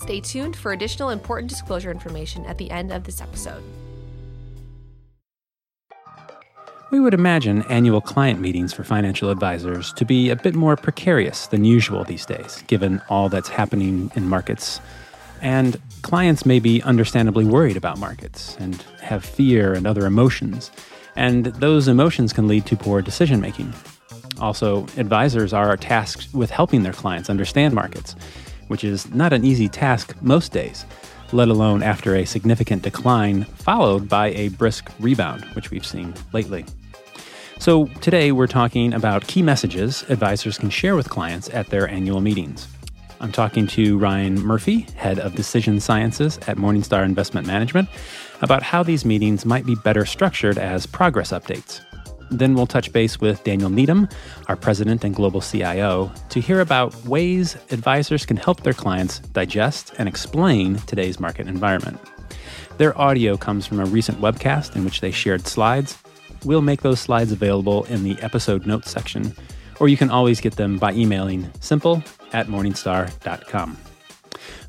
Stay tuned for additional important disclosure information at the end of this episode. We would imagine annual client meetings for financial advisors to be a bit more precarious than usual these days, given all that's happening in markets. And clients may be understandably worried about markets and have fear and other emotions and those emotions can lead to poor decision making. Also, advisors are tasked with helping their clients understand markets, which is not an easy task most days, let alone after a significant decline followed by a brisk rebound, which we've seen lately. So, today we're talking about key messages advisors can share with clients at their annual meetings. I'm talking to Ryan Murphy, head of decision sciences at Morningstar Investment Management, about how these meetings might be better structured as progress updates. Then we'll touch base with Daniel Needham, our president and global CIO, to hear about ways advisors can help their clients digest and explain today's market environment. Their audio comes from a recent webcast in which they shared slides. We'll make those slides available in the episode notes section, or you can always get them by emailing simple at morningstar.com.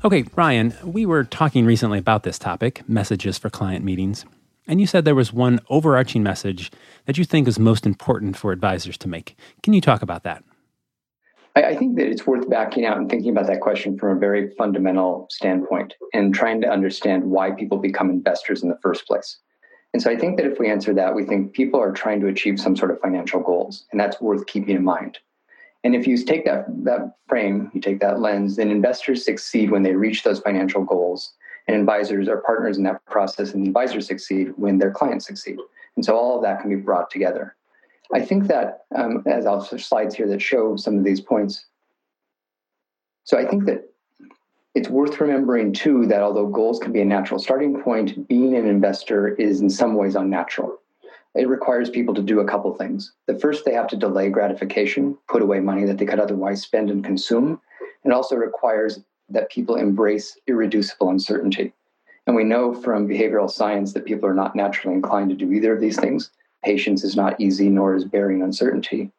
Okay, Ryan, we were talking recently about this topic messages for client meetings. And you said there was one overarching message that you think is most important for advisors to make. Can you talk about that? I think that it's worth backing out and thinking about that question from a very fundamental standpoint and trying to understand why people become investors in the first place. And so I think that if we answer that, we think people are trying to achieve some sort of financial goals, and that's worth keeping in mind. And if you take that, that frame, you take that lens, then investors succeed when they reach those financial goals. And advisors are partners in that process, and advisors succeed when their clients succeed. And so all of that can be brought together. I think that, um, as I'll switch slides here that show some of these points. So I think that it's worth remembering too that although goals can be a natural starting point, being an investor is in some ways unnatural it requires people to do a couple things. The first, they have to delay gratification, put away money that they could otherwise spend and consume. It also requires that people embrace irreducible uncertainty. And we know from behavioral science that people are not naturally inclined to do either of these things. Patience is not easy, nor is bearing uncertainty.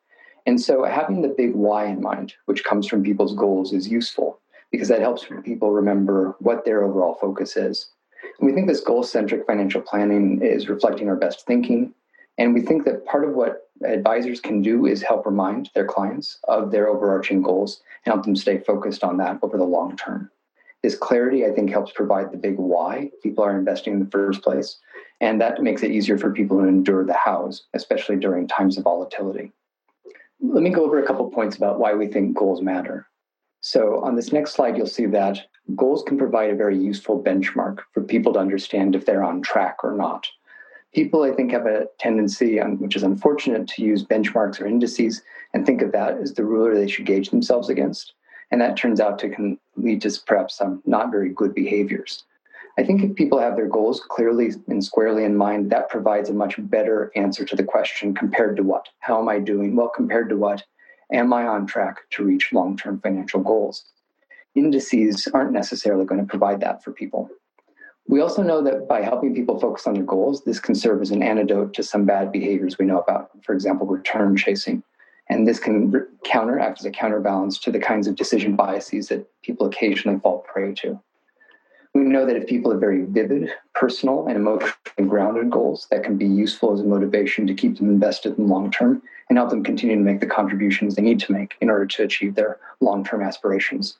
And so having the big why in mind, which comes from people's goals, is useful because that helps people remember what their overall focus is. And we think this goal centric financial planning is reflecting our best thinking, and we think that part of what advisors can do is help remind their clients of their overarching goals and help them stay focused on that over the long term. This clarity, I think, helps provide the big why people are investing in the first place. And that makes it easier for people to endure the hows, especially during times of volatility. Let me go over a couple points about why we think goals matter. So, on this next slide, you'll see that goals can provide a very useful benchmark for people to understand if they're on track or not people, I think, have a tendency, um, which is unfortunate, to use benchmarks or indices and think of that as the ruler they should gauge themselves against. And that turns out to can lead to perhaps some not very good behaviors. I think if people have their goals clearly and squarely in mind, that provides a much better answer to the question compared to what? How am I doing? Well, compared to what? Am I on track to reach long term financial goals? Indices aren't necessarily going to provide that for people. We also know that by helping people focus on their goals, this can serve as an antidote to some bad behaviors we know about, for example, return chasing. And this can re- counter, act as a counterbalance to the kinds of decision biases that people occasionally fall prey to. We know that if people have very vivid, personal, and emotionally grounded goals, that can be useful as a motivation to keep them invested in the long term and help them continue to make the contributions they need to make in order to achieve their long term aspirations.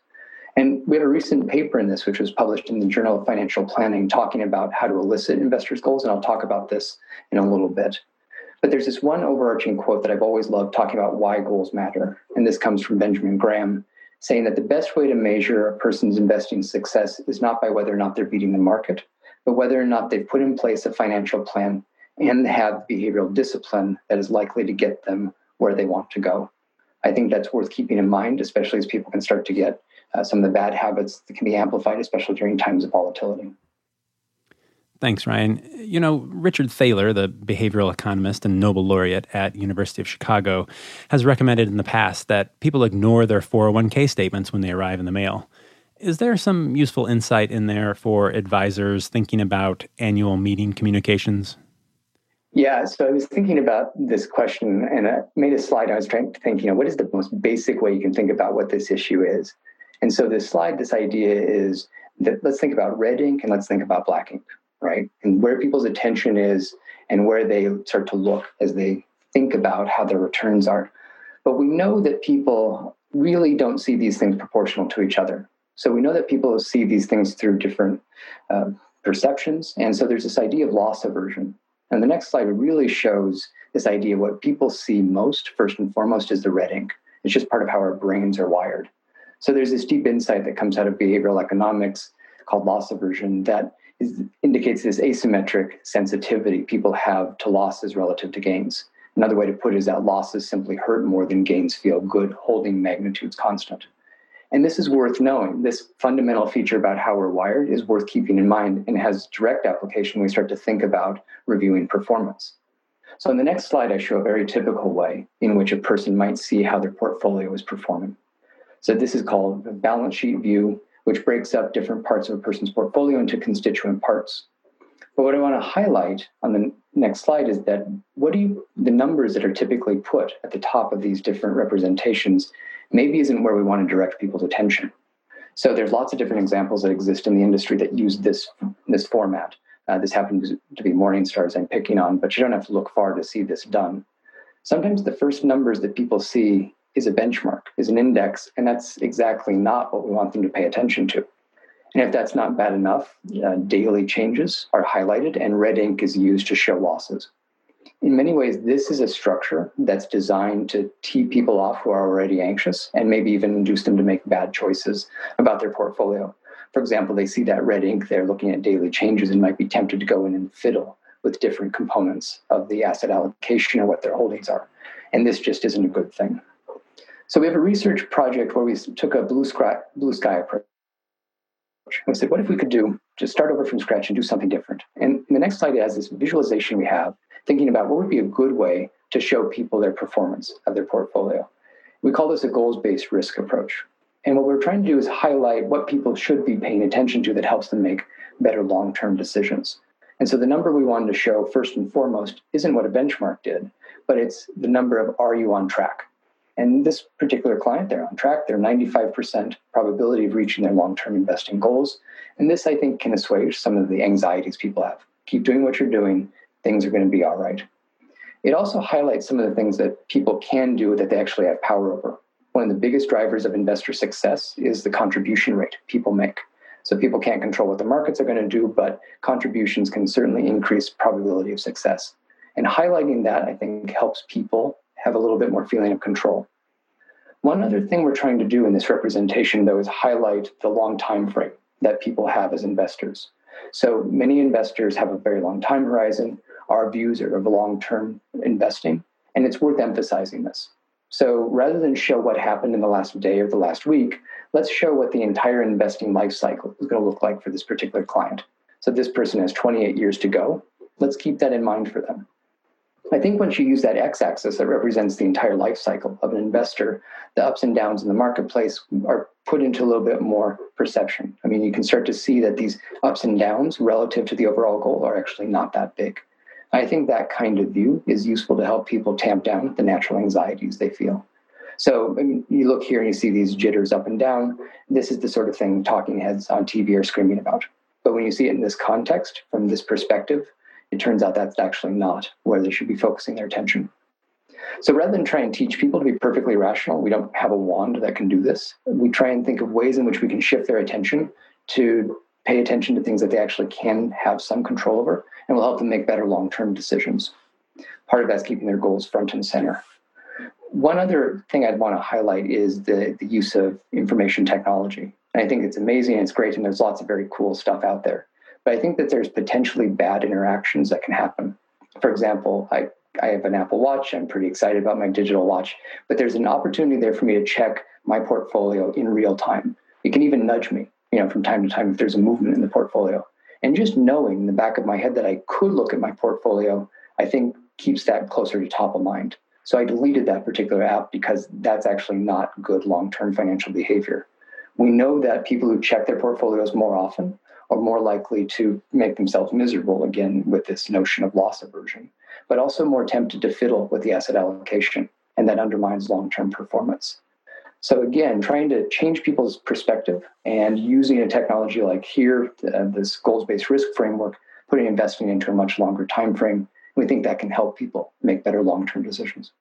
And we have a recent paper in this, which was published in the Journal of Financial Planning, talking about how to elicit investors' goals. And I'll talk about this in a little bit. But there's this one overarching quote that I've always loved talking about why goals matter. And this comes from Benjamin Graham, saying that the best way to measure a person's investing success is not by whether or not they're beating the market, but whether or not they've put in place a financial plan and have behavioral discipline that is likely to get them where they want to go. I think that's worth keeping in mind, especially as people can start to get uh, some of the bad habits that can be amplified, especially during times of volatility. Thanks, Ryan. You know, Richard Thaler, the behavioral economist and Nobel laureate at University of Chicago, has recommended in the past that people ignore their 401k statements when they arrive in the mail. Is there some useful insight in there for advisors thinking about annual meeting communications? Yeah, so I was thinking about this question and I made a slide. I was trying to think, you know, what is the most basic way you can think about what this issue is? And so this slide, this idea is that let's think about red ink and let's think about black ink right? And where people's attention is and where they start to look as they think about how their returns are. But we know that people really don't see these things proportional to each other. So we know that people see these things through different uh, perceptions. And so there's this idea of loss aversion. And the next slide really shows this idea what people see most, first and foremost, is the red ink. It's just part of how our brains are wired. So there's this deep insight that comes out of behavioral economics called loss aversion that is, indicates this asymmetric sensitivity people have to losses relative to gains. Another way to put it is that losses simply hurt more than gains feel good, holding magnitudes constant. And this is worth knowing. This fundamental feature about how we're wired is worth keeping in mind and has direct application when we start to think about reviewing performance. So, in the next slide, I show a very typical way in which a person might see how their portfolio is performing. So, this is called a balance sheet view which breaks up different parts of a person's portfolio into constituent parts. But what I want to highlight on the next slide is that what do you, the numbers that are typically put at the top of these different representations maybe isn't where we want to direct people's attention. So there's lots of different examples that exist in the industry that use this, this format. Uh, this happens to be Morningstars I'm picking on, but you don't have to look far to see this done. Sometimes the first numbers that people see is a benchmark, is an index, and that's exactly not what we want them to pay attention to. And if that's not bad enough, uh, daily changes are highlighted and red ink is used to show losses. In many ways, this is a structure that's designed to tee people off who are already anxious and maybe even induce them to make bad choices about their portfolio. For example, they see that red ink, they're looking at daily changes and might be tempted to go in and fiddle with different components of the asset allocation or what their holdings are. And this just isn't a good thing. So we have a research project where we took a blue sky, blue sky approach. We said, what if we could do just start over from scratch and do something different? And the next slide has this visualization we have, thinking about what would be a good way to show people their performance of their portfolio. We call this a goals-based risk approach. And what we're trying to do is highlight what people should be paying attention to that helps them make better long-term decisions. And so the number we wanted to show first and foremost isn't what a benchmark did, but it's the number of are you on track? And this particular client, they're on track. They're 95% probability of reaching their long term investing goals. And this, I think, can assuage some of the anxieties people have. Keep doing what you're doing, things are going to be all right. It also highlights some of the things that people can do that they actually have power over. One of the biggest drivers of investor success is the contribution rate people make. So people can't control what the markets are going to do, but contributions can certainly increase probability of success. And highlighting that, I think, helps people have a little bit more feeling of control. One other thing we're trying to do in this representation, though, is highlight the long time frame that people have as investors. So many investors have a very long time horizon. Our views are of long term investing, and it's worth emphasizing this. So rather than show what happened in the last day or the last week, let's show what the entire investing life cycle is going to look like for this particular client. So this person has 28 years to go. Let's keep that in mind for them. I think once you use that x-axis that represents the entire life cycle of an investor, the ups and downs in the marketplace are put into a little bit more perception. I mean, you can start to see that these ups and downs relative to the overall goal are actually not that big. I think that kind of view is useful to help people tamp down the natural anxieties they feel. So I mean, you look here and you see these jitters up and down. This is the sort of thing talking heads on TV are screaming about. But when you see it in this context, from this perspective, it turns out that's actually not where they should be focusing their attention. So rather than try and teach people to be perfectly rational, we don't have a wand that can do this. We try and think of ways in which we can shift their attention to pay attention to things that they actually can have some control over and will help them make better long term decisions. Part of that's keeping their goals front and center. One other thing I'd want to highlight is the, the use of information technology. And I think it's amazing, it's great, and there's lots of very cool stuff out there. But I think that there's potentially bad interactions that can happen. For example, I, I have an Apple Watch. I'm pretty excited about my digital watch, but there's an opportunity there for me to check my portfolio in real time. You can even nudge me, you know, from time to time if there's a movement in the portfolio. And just knowing in the back of my head that I could look at my portfolio, I think keeps that closer to top of mind. So I deleted that particular app because that's actually not good long term financial behavior. We know that people who check their portfolios more often are more likely to make themselves miserable again with this notion of loss aversion, but also more tempted to fiddle with the asset allocation, and that undermines long term performance. So again, trying to change people's perspective and using a technology like here, uh, this goals-based risk framework, putting investing into a much longer time frame, we think that can help people make better long-term decisions.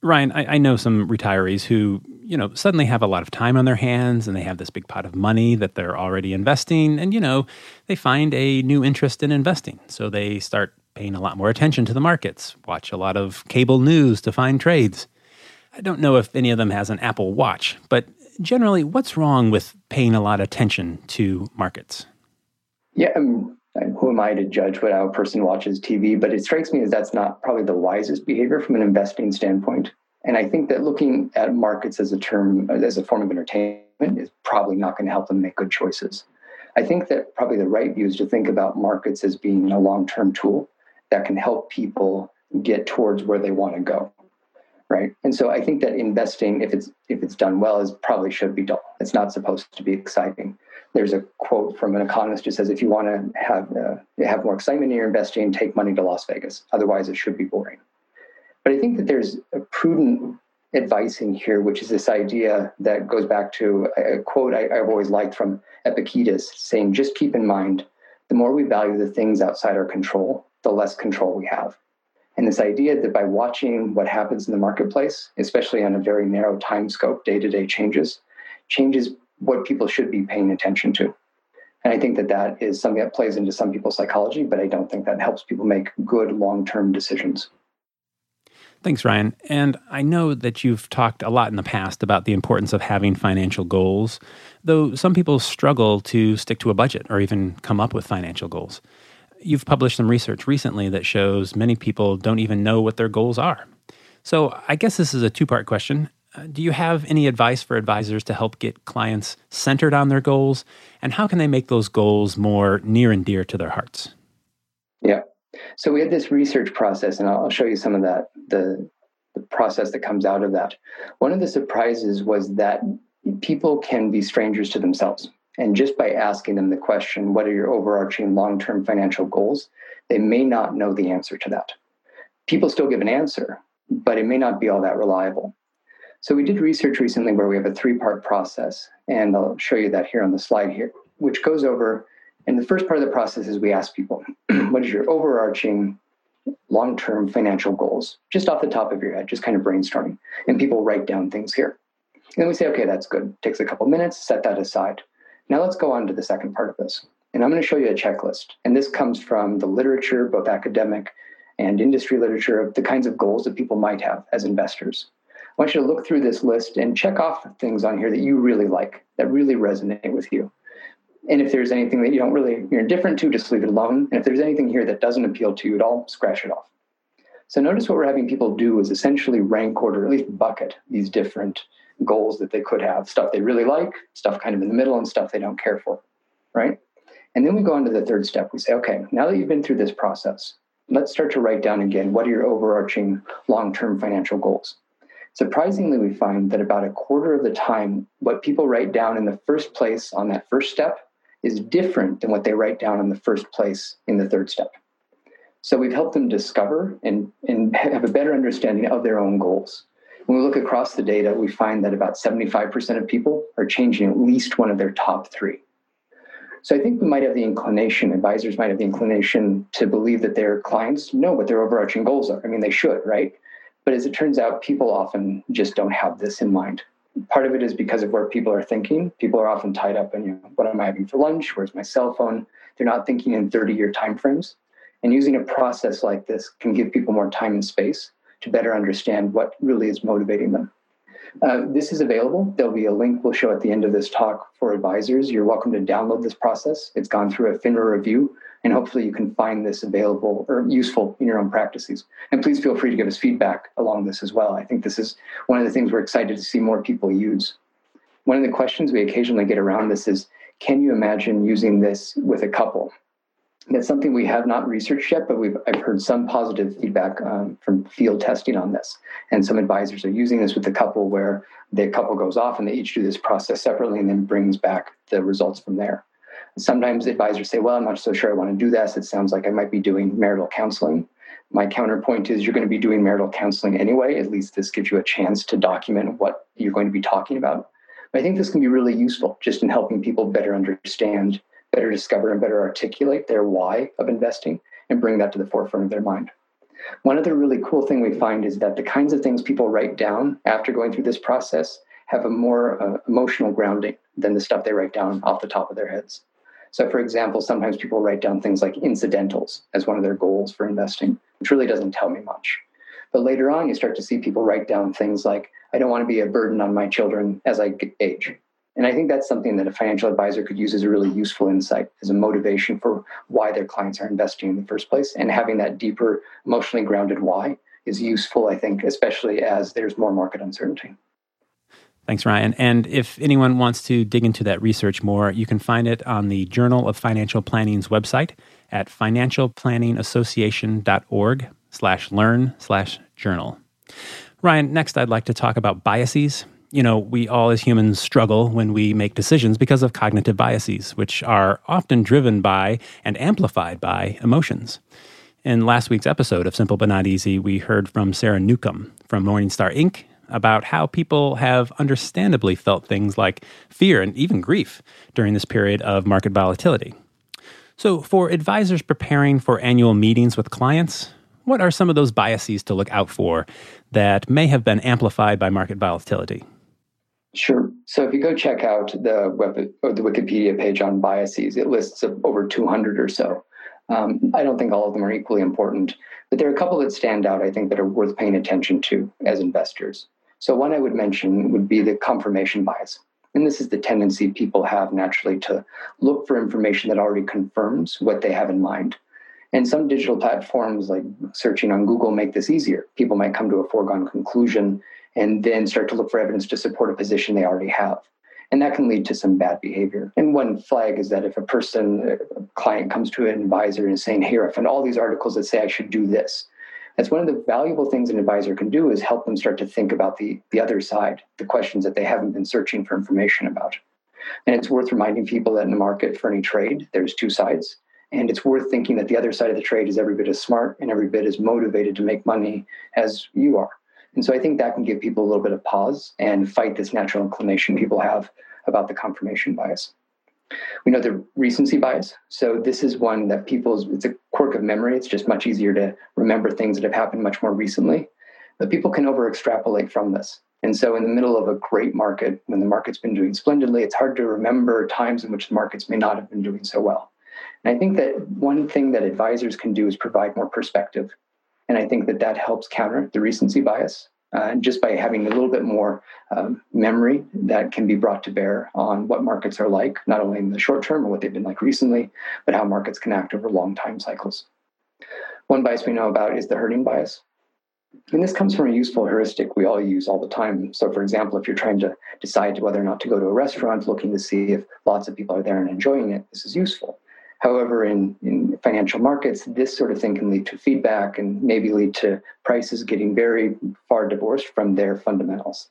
Ryan, I, I, know some retirees who, you know, suddenly have a lot of time on their hands and they have this big pot of money that they're already investing. And, you know, they find a new interest in investing. So they start paying a lot more attention to the markets, watch a lot of cable news to find trades. I don't know if any of them has an Apple Watch, but generally, what's wrong with paying a lot of attention to markets? Yeah, um, who am I to judge what a person watches TV? But it strikes me as that's not probably the wisest behavior from an investing standpoint. And I think that looking at markets as a term, as a form of entertainment, is probably not going to help them make good choices. I think that probably the right view is to think about markets as being a long term tool that can help people get towards where they want to go right? And so I think that investing, if it's if it's done well, is probably should be dull. It's not supposed to be exciting. There's a quote from an economist who says, "If you want to have uh, have more excitement in your investing, take money to Las Vegas. Otherwise, it should be boring." But I think that there's a prudent advice in here, which is this idea that goes back to a quote I, I've always liked from Epictetus, saying, "Just keep in mind, the more we value the things outside our control, the less control we have." And this idea that by watching what happens in the marketplace, especially on a very narrow time scope, day to day changes, changes what people should be paying attention to. And I think that that is something that plays into some people's psychology, but I don't think that helps people make good long term decisions. Thanks, Ryan. And I know that you've talked a lot in the past about the importance of having financial goals, though some people struggle to stick to a budget or even come up with financial goals. You've published some research recently that shows many people don't even know what their goals are. So, I guess this is a two part question. Uh, do you have any advice for advisors to help get clients centered on their goals? And how can they make those goals more near and dear to their hearts? Yeah. So, we had this research process, and I'll show you some of that, the, the process that comes out of that. One of the surprises was that people can be strangers to themselves. And just by asking them the question, what are your overarching long term financial goals? They may not know the answer to that. People still give an answer, but it may not be all that reliable. So we did research recently where we have a three part process, and I'll show you that here on the slide here, which goes over. And the first part of the process is we ask people, what is your overarching long term financial goals? Just off the top of your head, just kind of brainstorming. And people write down things here. And we say, okay, that's good. Takes a couple minutes, set that aside. Now let's go on to the second part of this. And I'm going to show you a checklist. And this comes from the literature, both academic and industry literature, of the kinds of goals that people might have as investors. I want you to look through this list and check off things on here that you really like, that really resonate with you. And if there's anything that you don't really, you're indifferent to, just leave it alone. And if there's anything here that doesn't appeal to you at all, scratch it off. So notice what we're having people do is essentially rank order, at least bucket these different goals that they could have stuff they really like, stuff kind of in the middle, and stuff they don't care for, right? And then we go on to the third step. We say, okay, now that you've been through this process, let's start to write down again what are your overarching long term financial goals. Surprisingly, we find that about a quarter of the time, what people write down in the first place on that first step is different than what they write down in the first place in the third step. So we've helped them discover and, and have a better understanding of their own goals. When we look across the data, we find that about 75% of people are changing at least one of their top three. So I think we might have the inclination, advisors might have the inclination to believe that their clients know what their overarching goals are. I mean, they should, right? But as it turns out, people often just don't have this in mind. Part of it is because of where people are thinking. People are often tied up in, you know, what am I having for lunch? Where's my cell phone? They're not thinking in 30 year timeframes. And using a process like this can give people more time and space to better understand what really is motivating them. Uh, this is available. There'll be a link we'll show at the end of this talk for advisors. You're welcome to download this process. It's gone through a FINRA review, and hopefully you can find this available or useful in your own practices. And please feel free to give us feedback along this as well. I think this is one of the things we're excited to see more people use. One of the questions we occasionally get around this is can you imagine using this with a couple? That's something we have not researched yet, but we've I've heard some positive feedback um, from field testing on this, and some advisors are using this with the couple where the couple goes off and they each do this process separately and then brings back the results from there. Sometimes advisors say, "Well, I'm not so sure I want to do this. It sounds like I might be doing marital counseling." My counterpoint is you're going to be doing marital counseling anyway. At least this gives you a chance to document what you're going to be talking about. But I think this can be really useful just in helping people better understand better discover and better articulate their why of investing and bring that to the forefront of their mind. One other really cool thing we find is that the kinds of things people write down after going through this process have a more uh, emotional grounding than the stuff they write down off the top of their heads. So, for example, sometimes people write down things like incidentals as one of their goals for investing, which really doesn't tell me much. But later on, you start to see people write down things like, I don't want to be a burden on my children as I age. And I think that's something that a financial advisor could use as a really useful insight, as a motivation for why their clients are investing in the first place. And having that deeper, emotionally grounded why is useful, I think, especially as there's more market uncertainty. Thanks, Ryan. And if anyone wants to dig into that research more, you can find it on the Journal of Financial Planning's website at financialplanningassociation.org slash learn slash journal. Ryan, next I'd like to talk about biases you know, we all as humans struggle when we make decisions because of cognitive biases, which are often driven by and amplified by emotions. In last week's episode of Simple But Not Easy, we heard from Sarah Newcomb from Morningstar Inc. about how people have understandably felt things like fear and even grief during this period of market volatility. So, for advisors preparing for annual meetings with clients, what are some of those biases to look out for that may have been amplified by market volatility? Sure. So if you go check out the web the Wikipedia page on biases, it lists over 200 or so. Um, I don't think all of them are equally important, but there are a couple that stand out, I think, that are worth paying attention to as investors. So one I would mention would be the confirmation bias. And this is the tendency people have naturally to look for information that already confirms what they have in mind. And some digital platforms like searching on Google make this easier. People might come to a foregone conclusion and then start to look for evidence to support a position they already have. And that can lead to some bad behavior. And one flag is that if a person, a client comes to an advisor and is saying, Here, I found all these articles that say I should do this. That's one of the valuable things an advisor can do is help them start to think about the, the other side, the questions that they haven't been searching for information about. And it's worth reminding people that in the market for any trade, there's two sides. And it's worth thinking that the other side of the trade is every bit as smart and every bit as motivated to make money as you are. And so I think that can give people a little bit of pause and fight this natural inclination people have about the confirmation bias. We know the recency bias. So this is one that people's it's a quirk of memory. It's just much easier to remember things that have happened much more recently. But people can over extrapolate from this. And so in the middle of a great market, when the market's been doing splendidly, it's hard to remember times in which the markets may not have been doing so well. And I think that one thing that advisors can do is provide more perspective and I think that that helps counter the recency bias uh, just by having a little bit more um, memory that can be brought to bear on what markets are like, not only in the short term or what they've been like recently, but how markets can act over long time cycles. One bias we know about is the herding bias. And this comes from a useful heuristic we all use all the time. So, for example, if you're trying to decide whether or not to go to a restaurant, looking to see if lots of people are there and enjoying it, this is useful. However, in, in financial markets, this sort of thing can lead to feedback and maybe lead to prices getting very far divorced from their fundamentals.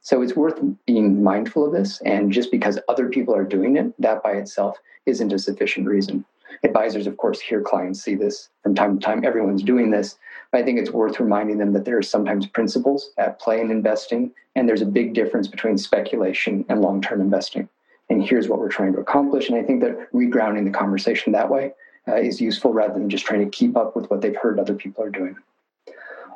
So it's worth being mindful of this. And just because other people are doing it, that by itself isn't a sufficient reason. Advisors, of course, hear clients see this from time to time. Everyone's doing this. But I think it's worth reminding them that there are sometimes principles at play in investing, and there's a big difference between speculation and long term investing and here's what we're trying to accomplish. And I think that regrounding the conversation that way uh, is useful rather than just trying to keep up with what they've heard other people are doing.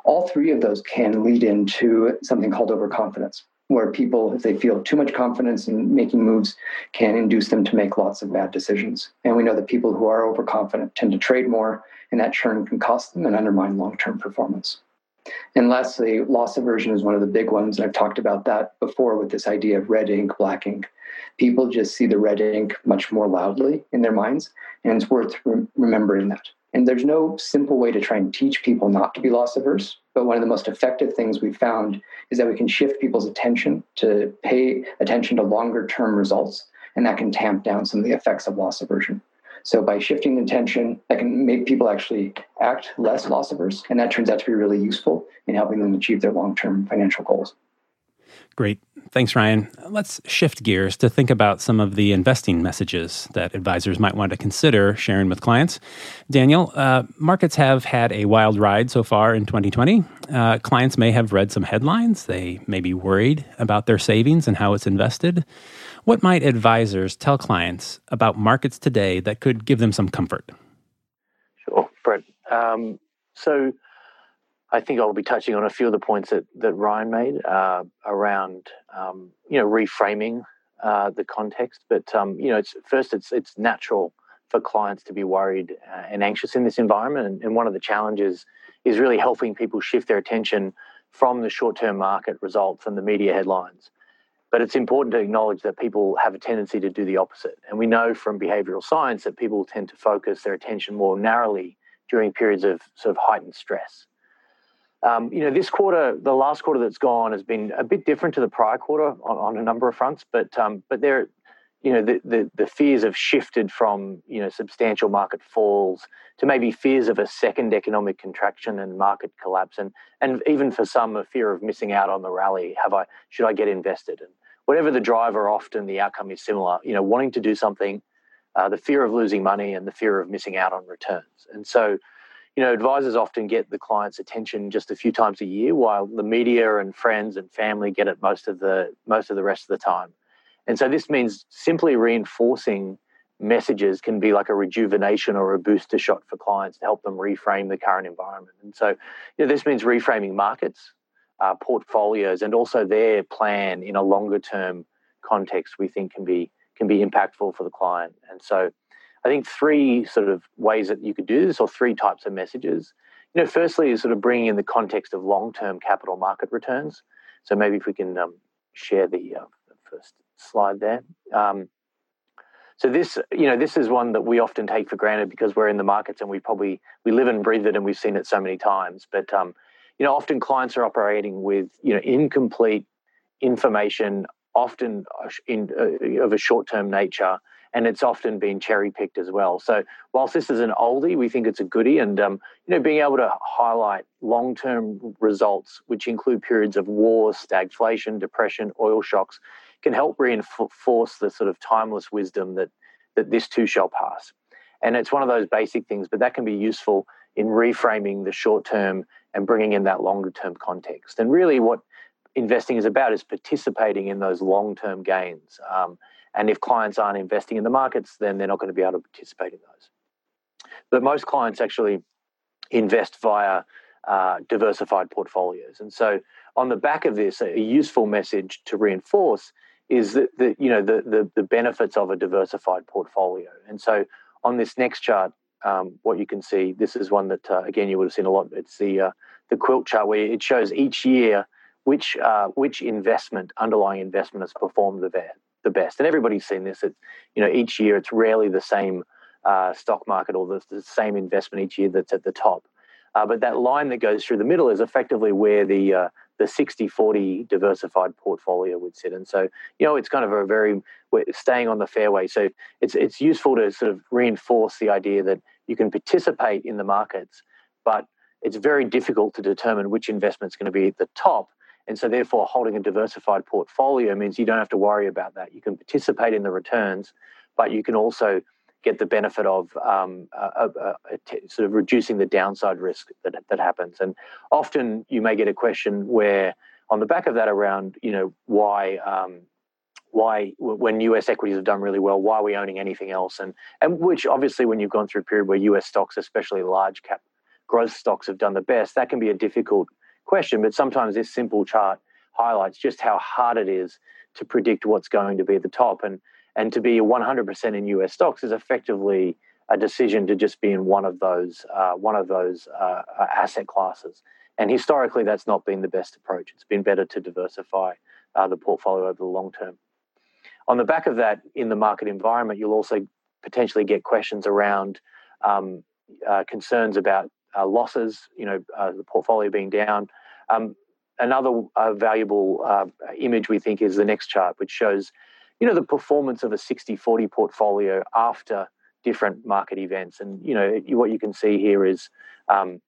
All three of those can lead into something called overconfidence, where people, if they feel too much confidence in making moves, can induce them to make lots of bad decisions. And we know that people who are overconfident tend to trade more, and that churn can cost them and undermine long term performance. And lastly, loss aversion is one of the big ones. I've talked about that before with this idea of red ink, black ink people just see the red ink much more loudly in their minds. And it's worth re- remembering that. And there's no simple way to try and teach people not to be loss averse. But one of the most effective things we've found is that we can shift people's attention to pay attention to longer term results and that can tamp down some of the effects of loss aversion. So by shifting attention, that can make people actually act less loss averse, and that turns out to be really useful in helping them achieve their long-term financial goals. Great. Thanks, Ryan. Let's shift gears to think about some of the investing messages that advisors might want to consider sharing with clients. Daniel, uh, markets have had a wild ride so far in 2020. Uh, clients may have read some headlines. They may be worried about their savings and how it's invested. What might advisors tell clients about markets today that could give them some comfort? Sure, Brett. Um, so, I think I'll be touching on a few of the points that, that Ryan made uh, around, um, you know, reframing uh, the context. But um, you know, it's first, it's it's natural for clients to be worried uh, and anxious in this environment. And, and, one of the challenges is really helping people shift their attention from the short-term market results and the media headlines. But it's important to acknowledge that people have a tendency to do the opposite. And we know from behavioral science that people tend to focus their attention more narrowly during periods of sort of heightened stress. Um, you know, this quarter, the last quarter that's gone, has been a bit different to the prior quarter on, on a number of fronts. But um, but there, you know, the, the, the fears have shifted from you know substantial market falls to maybe fears of a second economic contraction and market collapse, and and even for some, a fear of missing out on the rally. Have I should I get invested? And whatever the driver, often the outcome is similar. You know, wanting to do something, uh, the fear of losing money, and the fear of missing out on returns. And so you know, advisors often get the client's attention just a few times a year, while the media and friends and family get it most of the most of the rest of the time. And so this means simply reinforcing messages can be like a rejuvenation or a booster shot for clients to help them reframe the current environment. And so, you know, this means reframing markets, uh, portfolios, and also their plan in a longer term context. We think can be can be impactful for the client. And so, I think three sort of ways that you could do this, or three types of messages. You know, firstly is sort of bringing in the context of long-term capital market returns. So maybe if we can um, share the, uh, the, first slide there. Um, so this, you know, this is one that we often take for granted because we're in the markets and we probably we live and breathe it and we've seen it so many times. But um, you know, often clients are operating with you know incomplete information, often in, uh, of a short-term nature and it's often been cherry picked as well. So whilst this is an oldie, we think it's a goodie, and um, you know being able to highlight long term results, which include periods of war, stagflation, depression, oil shocks, can help reinforce the sort of timeless wisdom that that this too shall pass. And it's one of those basic things, but that can be useful in reframing the short term and bringing in that longer term context. And really, what investing is about is participating in those long term gains. Um, and if clients aren't investing in the markets, then they're not going to be able to participate in those. But most clients actually invest via uh, diversified portfolios. And so, on the back of this, a useful message to reinforce is that the, you know the, the, the benefits of a diversified portfolio. And so, on this next chart, um, what you can see, this is one that uh, again you would have seen a lot. It's the uh, the quilt chart where it shows each year which uh, which investment, underlying investment, has performed the best the best. And everybody's seen this. It's, you know, each year it's rarely the same uh, stock market or the, the, same investment each year that's at the top. Uh, but that line that goes through the middle is effectively where the the 60-40 diversified portfolio would sit. And so, you know, it's kind of a very staying on the fairway. So it's it's useful to sort of reinforce the idea that you can participate in the markets, but it's very difficult to determine which investment's going to be at the top and so, therefore, holding a diversified portfolio means you don't have to worry about that. You can participate in the returns, but you can also get the benefit of um, sort of reducing the downside risk that, that happens. And often you may get a question where, on the back of that, around you know why um, why when US equities have done really well, why are we owning anything else? And and which obviously when you've gone through a period where US stocks, especially large cap growth stocks, have done the best, that can be a difficult question, but sometimes this simple chart highlights just how hard it is to predict what's going to be at the top. And, and to be 100% in US stocks is effectively a decision to just be in one of those, uh, one of those uh, asset classes. And historically, that's not been the best approach. It's been better to diversify uh, the portfolio over the long term. On the back of that, in the market environment, you'll also potentially get questions around um, uh, concerns about uh, losses, you know, uh, the portfolio being down. Um, another uh, valuable uh, image we think is the next chart, which shows, you know, the performance of a 60-40 portfolio after different market events. And you know, what you can see here is um,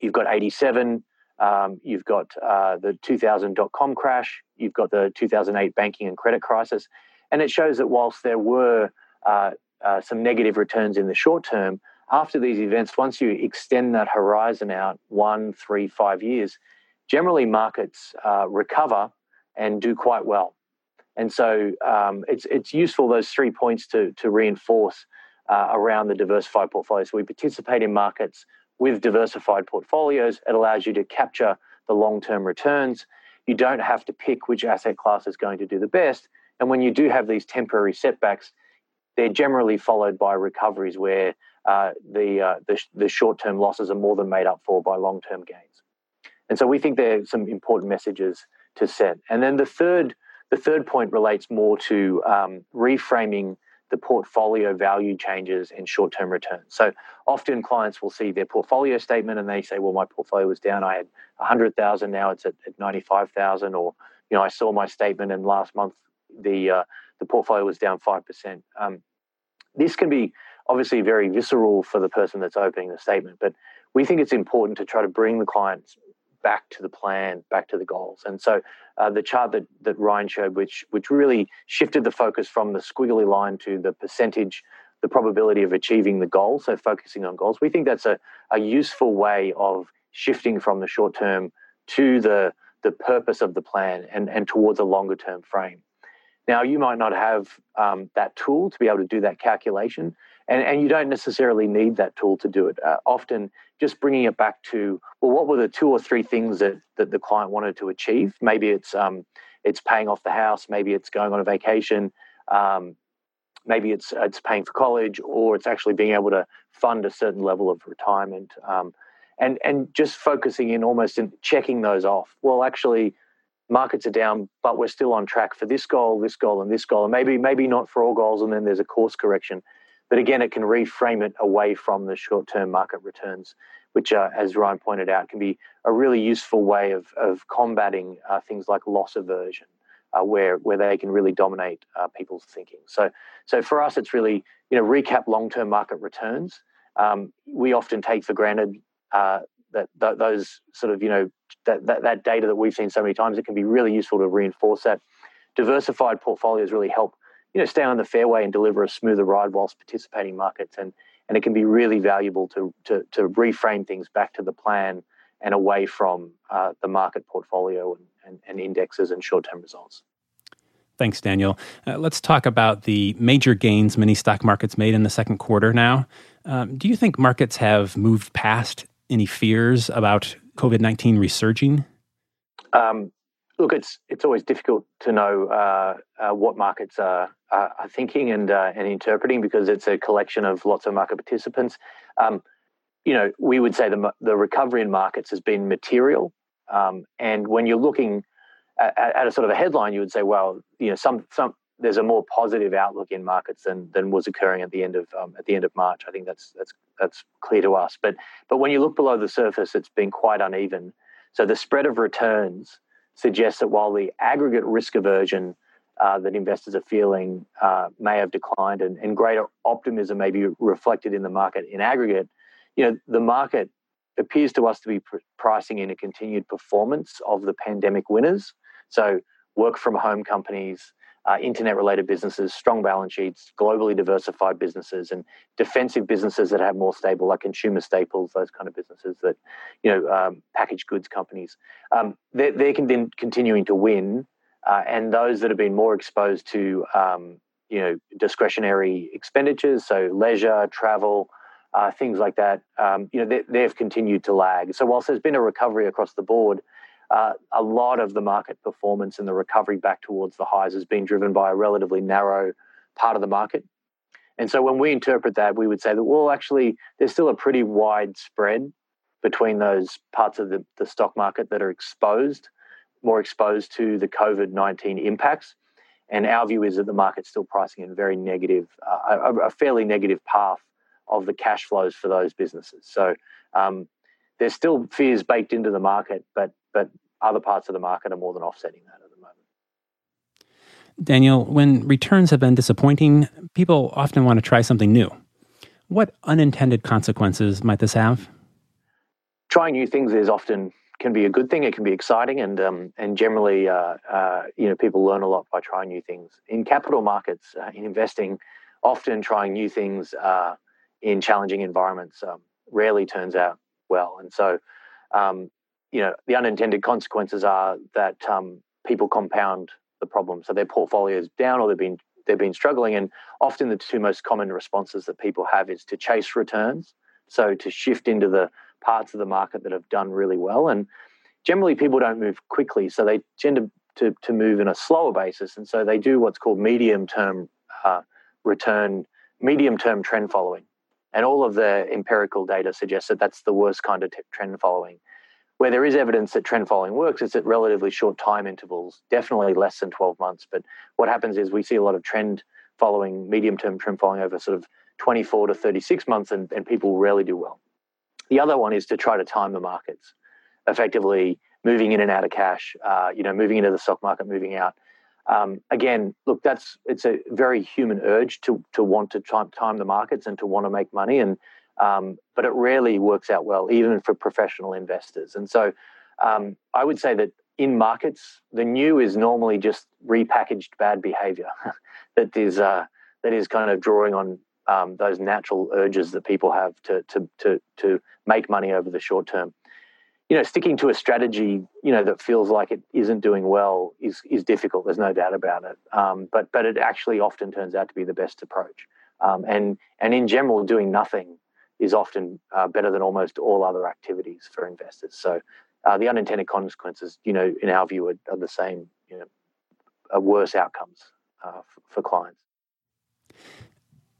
you've got 87, um, you've got uh, the 2000 dot com crash, you've got the 2008 banking and credit crisis, and it shows that whilst there were uh, uh, some negative returns in the short term, after these events, once you extend that horizon out one, three, five years, generally markets uh, recover and do quite well. And so um, it's it's useful those three points to to reinforce uh, around the diversified portfolio. So we participate in markets with diversified portfolios. It allows you to capture the long term returns. You don't have to pick which asset class is going to do the best. And when you do have these temporary setbacks, they're generally followed by recoveries where uh, the, uh, the, the short term losses are more than made up for by long term gains. And so we think there are some important messages to set. And then the third, the third point relates more to um, reframing the portfolio value changes and short term returns. So often clients will see their portfolio statement and they say, well, my portfolio was down. I had 100,000, now it's at, at 95,000. Or, you know, I saw my statement and last month the, uh, the portfolio was down 5%. Um, this can be obviously very visceral for the person that's opening the statement, but we think it's important to try to bring the clients back to the plan, back to the goals. And so uh, the chart that, that Ryan showed, which which really shifted the focus from the squiggly line to the percentage, the probability of achieving the goal, so focusing on goals, we think that's a, a useful way of shifting from the short term to the the purpose of the plan and, and towards a longer term frame. Now, you might not have um, that tool to be able to do that calculation, and, and you don't necessarily need that tool to do it. Uh, often, just bringing it back to well, what were the two or three things that that the client wanted to achieve? Maybe it's um, it's paying off the house, maybe it's going on a vacation, um, maybe it's it's paying for college, or it's actually being able to fund a certain level of retirement. Um, and and just focusing in almost in checking those off. Well, actually, markets are down, but we're still on track for this goal, this goal, and this goal, and maybe maybe not for all goals, and then there's a course correction. But again, it can reframe it away from the short term market returns, which, uh, as Ryan pointed out, can be a really useful way of, of combating uh, things like loss aversion, uh, where, where they can really dominate uh, people's thinking. So, so for us, it's really you know recap long term market returns. Um, we often take for granted uh, that, those sort of you know that, that that data that we've seen so many times. It can be really useful to reinforce that. Diversified portfolios really help you know, stay on the fairway and deliver a smoother ride whilst participating markets. And, and it can be really valuable to, to, to reframe things back to the plan and away from uh, the market portfolio and, and, and indexes and short term results. Thanks, Daniel. Uh, let's talk about the major gains many stock markets made in the second quarter now. Um, do you think markets have moved past any fears about COVID 19 resurging? Um, look, it's it's always difficult to know uh, uh, what markets are, are thinking and uh, and interpreting because it's a collection of lots of market participants. Um, you know, we would say the the recovery in markets has been material, um, and when you're looking at, at, a sort of a headline, you would say, well, you know, some some there's a more positive outlook in markets than than was occurring at the end of um, at the end of March. I think that's that's that's clear to us. But but when you look below the surface, it's been quite uneven. So the spread of returns suggests that while the aggregate risk aversion uh, that investors are feeling uh, may have declined and, and, greater optimism may be reflected in the market in aggregate, you know, the market appears to us to be pr- pricing in a continued performance of the pandemic winners. So work from home companies, uh, internet related businesses, strong balance sheets, globally diversified businesses, and defensive businesses that have more stable, like consumer staples, those kind of businesses that, you know, um, packaged goods companies. Um, they're, they're con- continuing to win, uh, and those that have been more exposed to, um, you know, discretionary expenditures, so leisure, travel. Uh, things like that, um, you know, they, they've continued to lag. So whilst there's been a recovery across the board, uh, a lot of the market performance and the recovery back towards the highs has been driven by a relatively narrow part of the market. And so when we interpret that, we would say that, well, actually, there's still a pretty wide spread between those parts of the, the stock market that are exposed, more exposed to the COVID 19 impacts. And our view is that the market's still pricing in very negative, uh, a, a, fairly negative path of the cash flows for those businesses. So um, there's still fears baked into the market, but but other parts of the market are more than offsetting that at the moment. Daniel, when returns have been disappointing, people often want to try something new. What unintended consequences might this have? Trying new things is often can be a good thing. It can be exciting, and um, and generally, uh, uh, you know, people learn a lot by trying new things. In capital markets, uh, in investing, often trying new things uh, in challenging environments um, rarely turns out well, and so um, you know, the unintended consequences are that um, people compound the problem. So their portfolio is down, or they've been they've been struggling, and often the two most common responses that people have is to chase returns. So to shift into the parts of the market that have done really well, and generally people don't move quickly, so they tend to to, to move in a slower basis, and so they do what's called medium term uh, return, medium term trend following, and all of the empirical data suggests that that's the worst kind of t- trend following where there is evidence that trend following works, it's at relatively short time intervals, definitely less than 12 months. But what happens is we see a lot of trend following, medium term trend following over sort of 24 to 36 months, and, and people rarely do well. The other one is to try to time the markets, effectively moving in and out of cash, uh, you know, moving into the stock market, moving out. Um, again, look, that's it's a very human urge to to want to time, time the markets and to want to make money, and um, but it rarely works out well, even for professional investors. And so um, I would say that in markets, the new is normally just repackaged bad behavior that is uh, that is kind of drawing on um, those natural urges that people have to, to to to make money over the short term. You know, sticking to a strategy, you know, that feels like it isn't doing well is is difficult. There's no doubt about it. Um, but but it actually often turns out to be the best approach. Um, and and in general, doing nothing is often uh, better than almost all other activities for investors. So uh, the unintended consequences, you know, in our view, are, are the same, you know, are worse outcomes uh, f- for clients.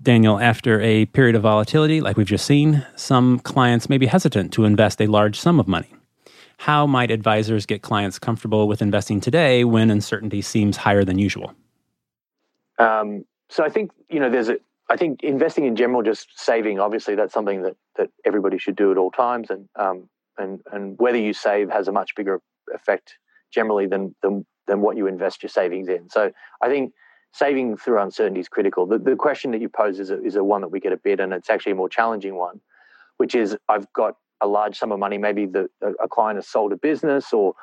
Daniel, after a period of volatility like we've just seen, some clients may be hesitant to invest a large sum of money. How might advisors get clients comfortable with investing today when uncertainty seems higher than usual? Um, so I think you know there's a I think investing in general, just saving, obviously, that's something that, that everybody should do at all times. And, um, and, and whether you save has a much bigger effect generally than, than, than what you invest your savings in. So I think saving through uncertainty is critical. The, the question that you pose is a, is a one that we get a bit, and it's actually a more challenging one, which is I've got a large sum of money. Maybe the, a client has sold a business or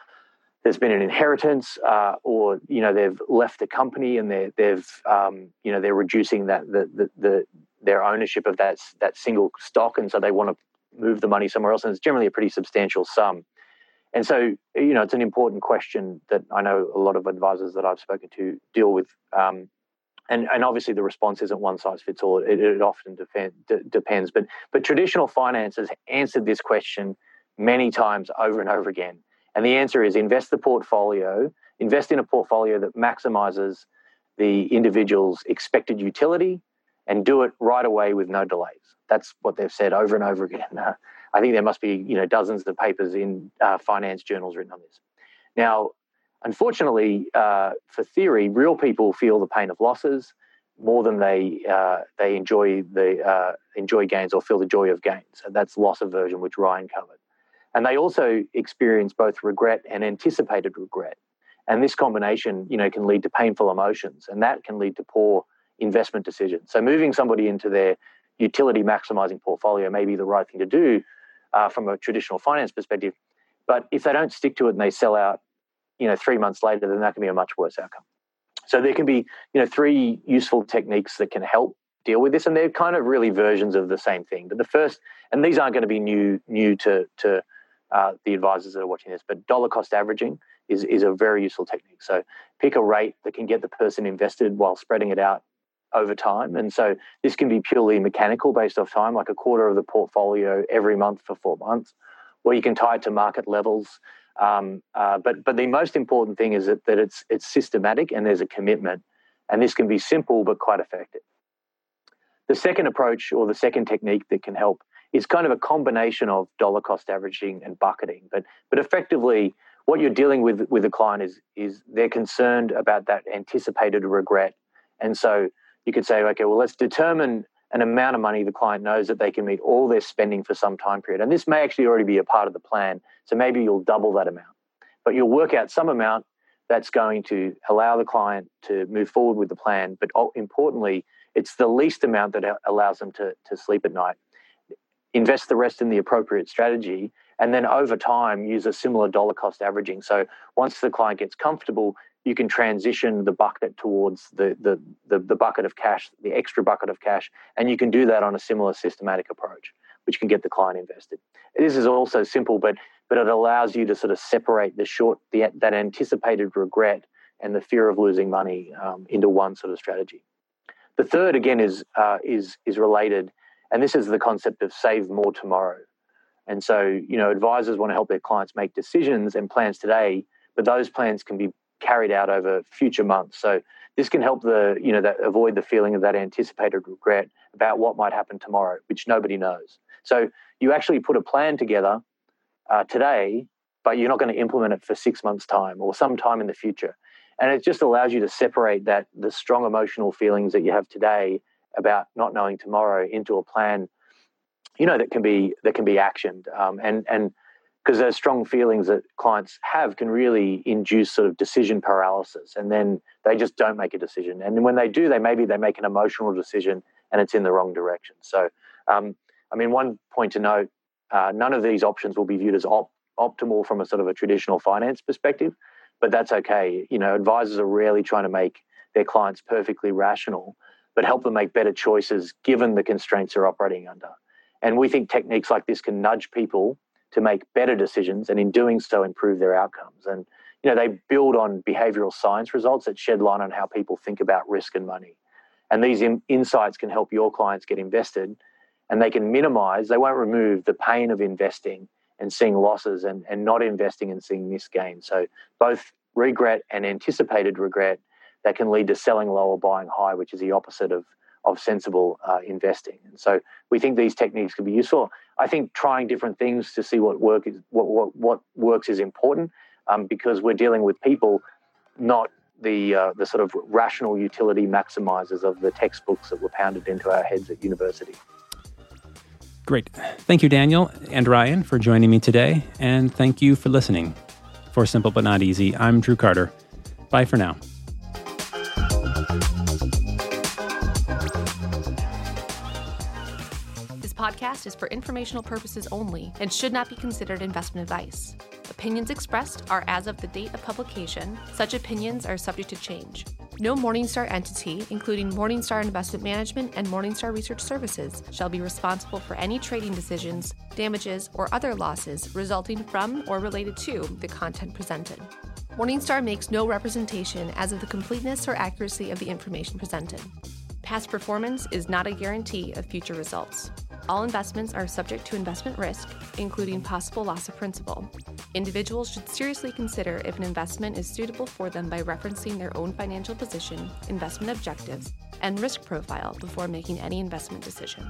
there's been an inheritance, uh, or you know they've left the company and they're they've um, you know they're reducing that the, the, the their ownership of that that single stock, and so they want to move the money somewhere else, and it's generally a pretty substantial sum. And so, you know, it's an important question that I know a lot of advisors that I've spoken to deal with. Um, and, and obviously, the response isn't one size fits all. It, it often d- depends. But, but traditional finance has answered this question many times over and over again. And the answer is invest the portfolio, invest in a portfolio that maximizes the individual's expected utility and do it right away with no delays. That's what they've said over and over again. Uh, I think there must be you know dozens of papers in uh, finance journals written on this. Now, unfortunately, uh, for theory, real people feel the pain of losses more than they uh, they enjoy the uh, enjoy gains or feel the joy of gains. And that's loss aversion, which Ryan covered. And they also experience both regret and anticipated regret. And this combination, you know, can lead to painful emotions, and that can lead to poor investment decisions. So moving somebody into their utility maximizing portfolio may be the right thing to do uh, from a traditional finance perspective. But if they don't stick to it and they sell out, you know, three months later, then that can be a much worse outcome. So there can be, you know, three useful techniques that can help deal with this, and they're kind of really versions of the same thing. But the first, and these aren't going to be new new to to uh, the advisors that are watching this, but dollar cost averaging is, is a very useful technique. So pick a rate that can get the person invested while spreading it out over time. And so this can be purely mechanical based off time, like a quarter of the portfolio every month for four months, or you can tie it to market levels. Um, uh, but but the most important thing is that, that it's it's systematic and there's a commitment, and this can be simple but quite effective. The second approach or the second technique that can help is kind of a combination of dollar cost averaging and bucketing. But but effectively, what you're dealing with with a client is is they're concerned about that anticipated regret, and so you could say, okay, well, let's determine an amount of money the client knows that they can meet all their spending for some time period, and this may actually already be a part of the plan. So maybe you'll double that amount, but you'll work out some amount that's going to allow the client to move forward with the plan. But oh, importantly, it's the least amount that allows them to, to sleep at night. Invest the rest in the appropriate strategy, and then over time, use a similar dollar cost averaging. So once the client gets comfortable, you can transition the bucket towards the, the, the, the bucket of cash, the extra bucket of cash, and you can do that on a similar systematic approach, which can get the client invested. This is also simple, but but it allows you to sort of separate the short the, that anticipated regret and the fear of losing money um, into one sort of strategy. The third, again, is uh, is is related, and this is the concept of save more tomorrow. And so, you know, advisors want to help their clients make decisions and plans today, but those plans can be carried out over future months. So this can help the, you know, that avoid the feeling of that anticipated regret about what might happen tomorrow, which nobody knows. So you actually put a plan together uh, today, but you're not going to implement it for six months' time or some time in the future. And it just allows you to separate that the strong emotional feelings that you have today about not knowing tomorrow into a plan, you know, that can be that can be actioned. Um, and and because those strong feelings that clients have can really induce sort of decision paralysis, and then they just don't make a decision. And when they do, they maybe they make an emotional decision, and it's in the wrong direction. So, um, I mean, one point to note uh, none of these options will be viewed as op- optimal from a sort of a traditional finance perspective, but that's okay. You know, advisors are rarely trying to make their clients perfectly rational, but help them make better choices given the constraints they're operating under. And we think techniques like this can nudge people to make better decisions and in doing so improve their outcomes. And you know, they build on behavioral science results that shed light on how people think about risk and money. And these in- insights can help your clients get invested and they can minimize, they won't remove the pain of investing and seeing losses and, and not investing and seeing missed gains. So both regret and anticipated regret that can lead to selling low or buying high, which is the opposite of, of sensible uh, investing. And so we think these techniques can be useful. I think trying different things to see what work is what what, what works is important um, because we're dealing with people, not the uh, the sort of rational utility maximizers of the textbooks that were pounded into our heads at university. Great. Thank you, Daniel and Ryan, for joining me today. And thank you for listening. For Simple But Not Easy, I'm Drew Carter. Bye for now. Podcast is for informational purposes only and should not be considered investment advice. Opinions expressed are as of the date of publication. Such opinions are subject to change. No Morningstar entity, including Morningstar Investment Management and Morningstar Research Services, shall be responsible for any trading decisions, damages, or other losses resulting from or related to the content presented. Morningstar makes no representation as of the completeness or accuracy of the information presented. Past performance is not a guarantee of future results. All investments are subject to investment risk, including possible loss of principal. Individuals should seriously consider if an investment is suitable for them by referencing their own financial position, investment objectives, and risk profile before making any investment decision.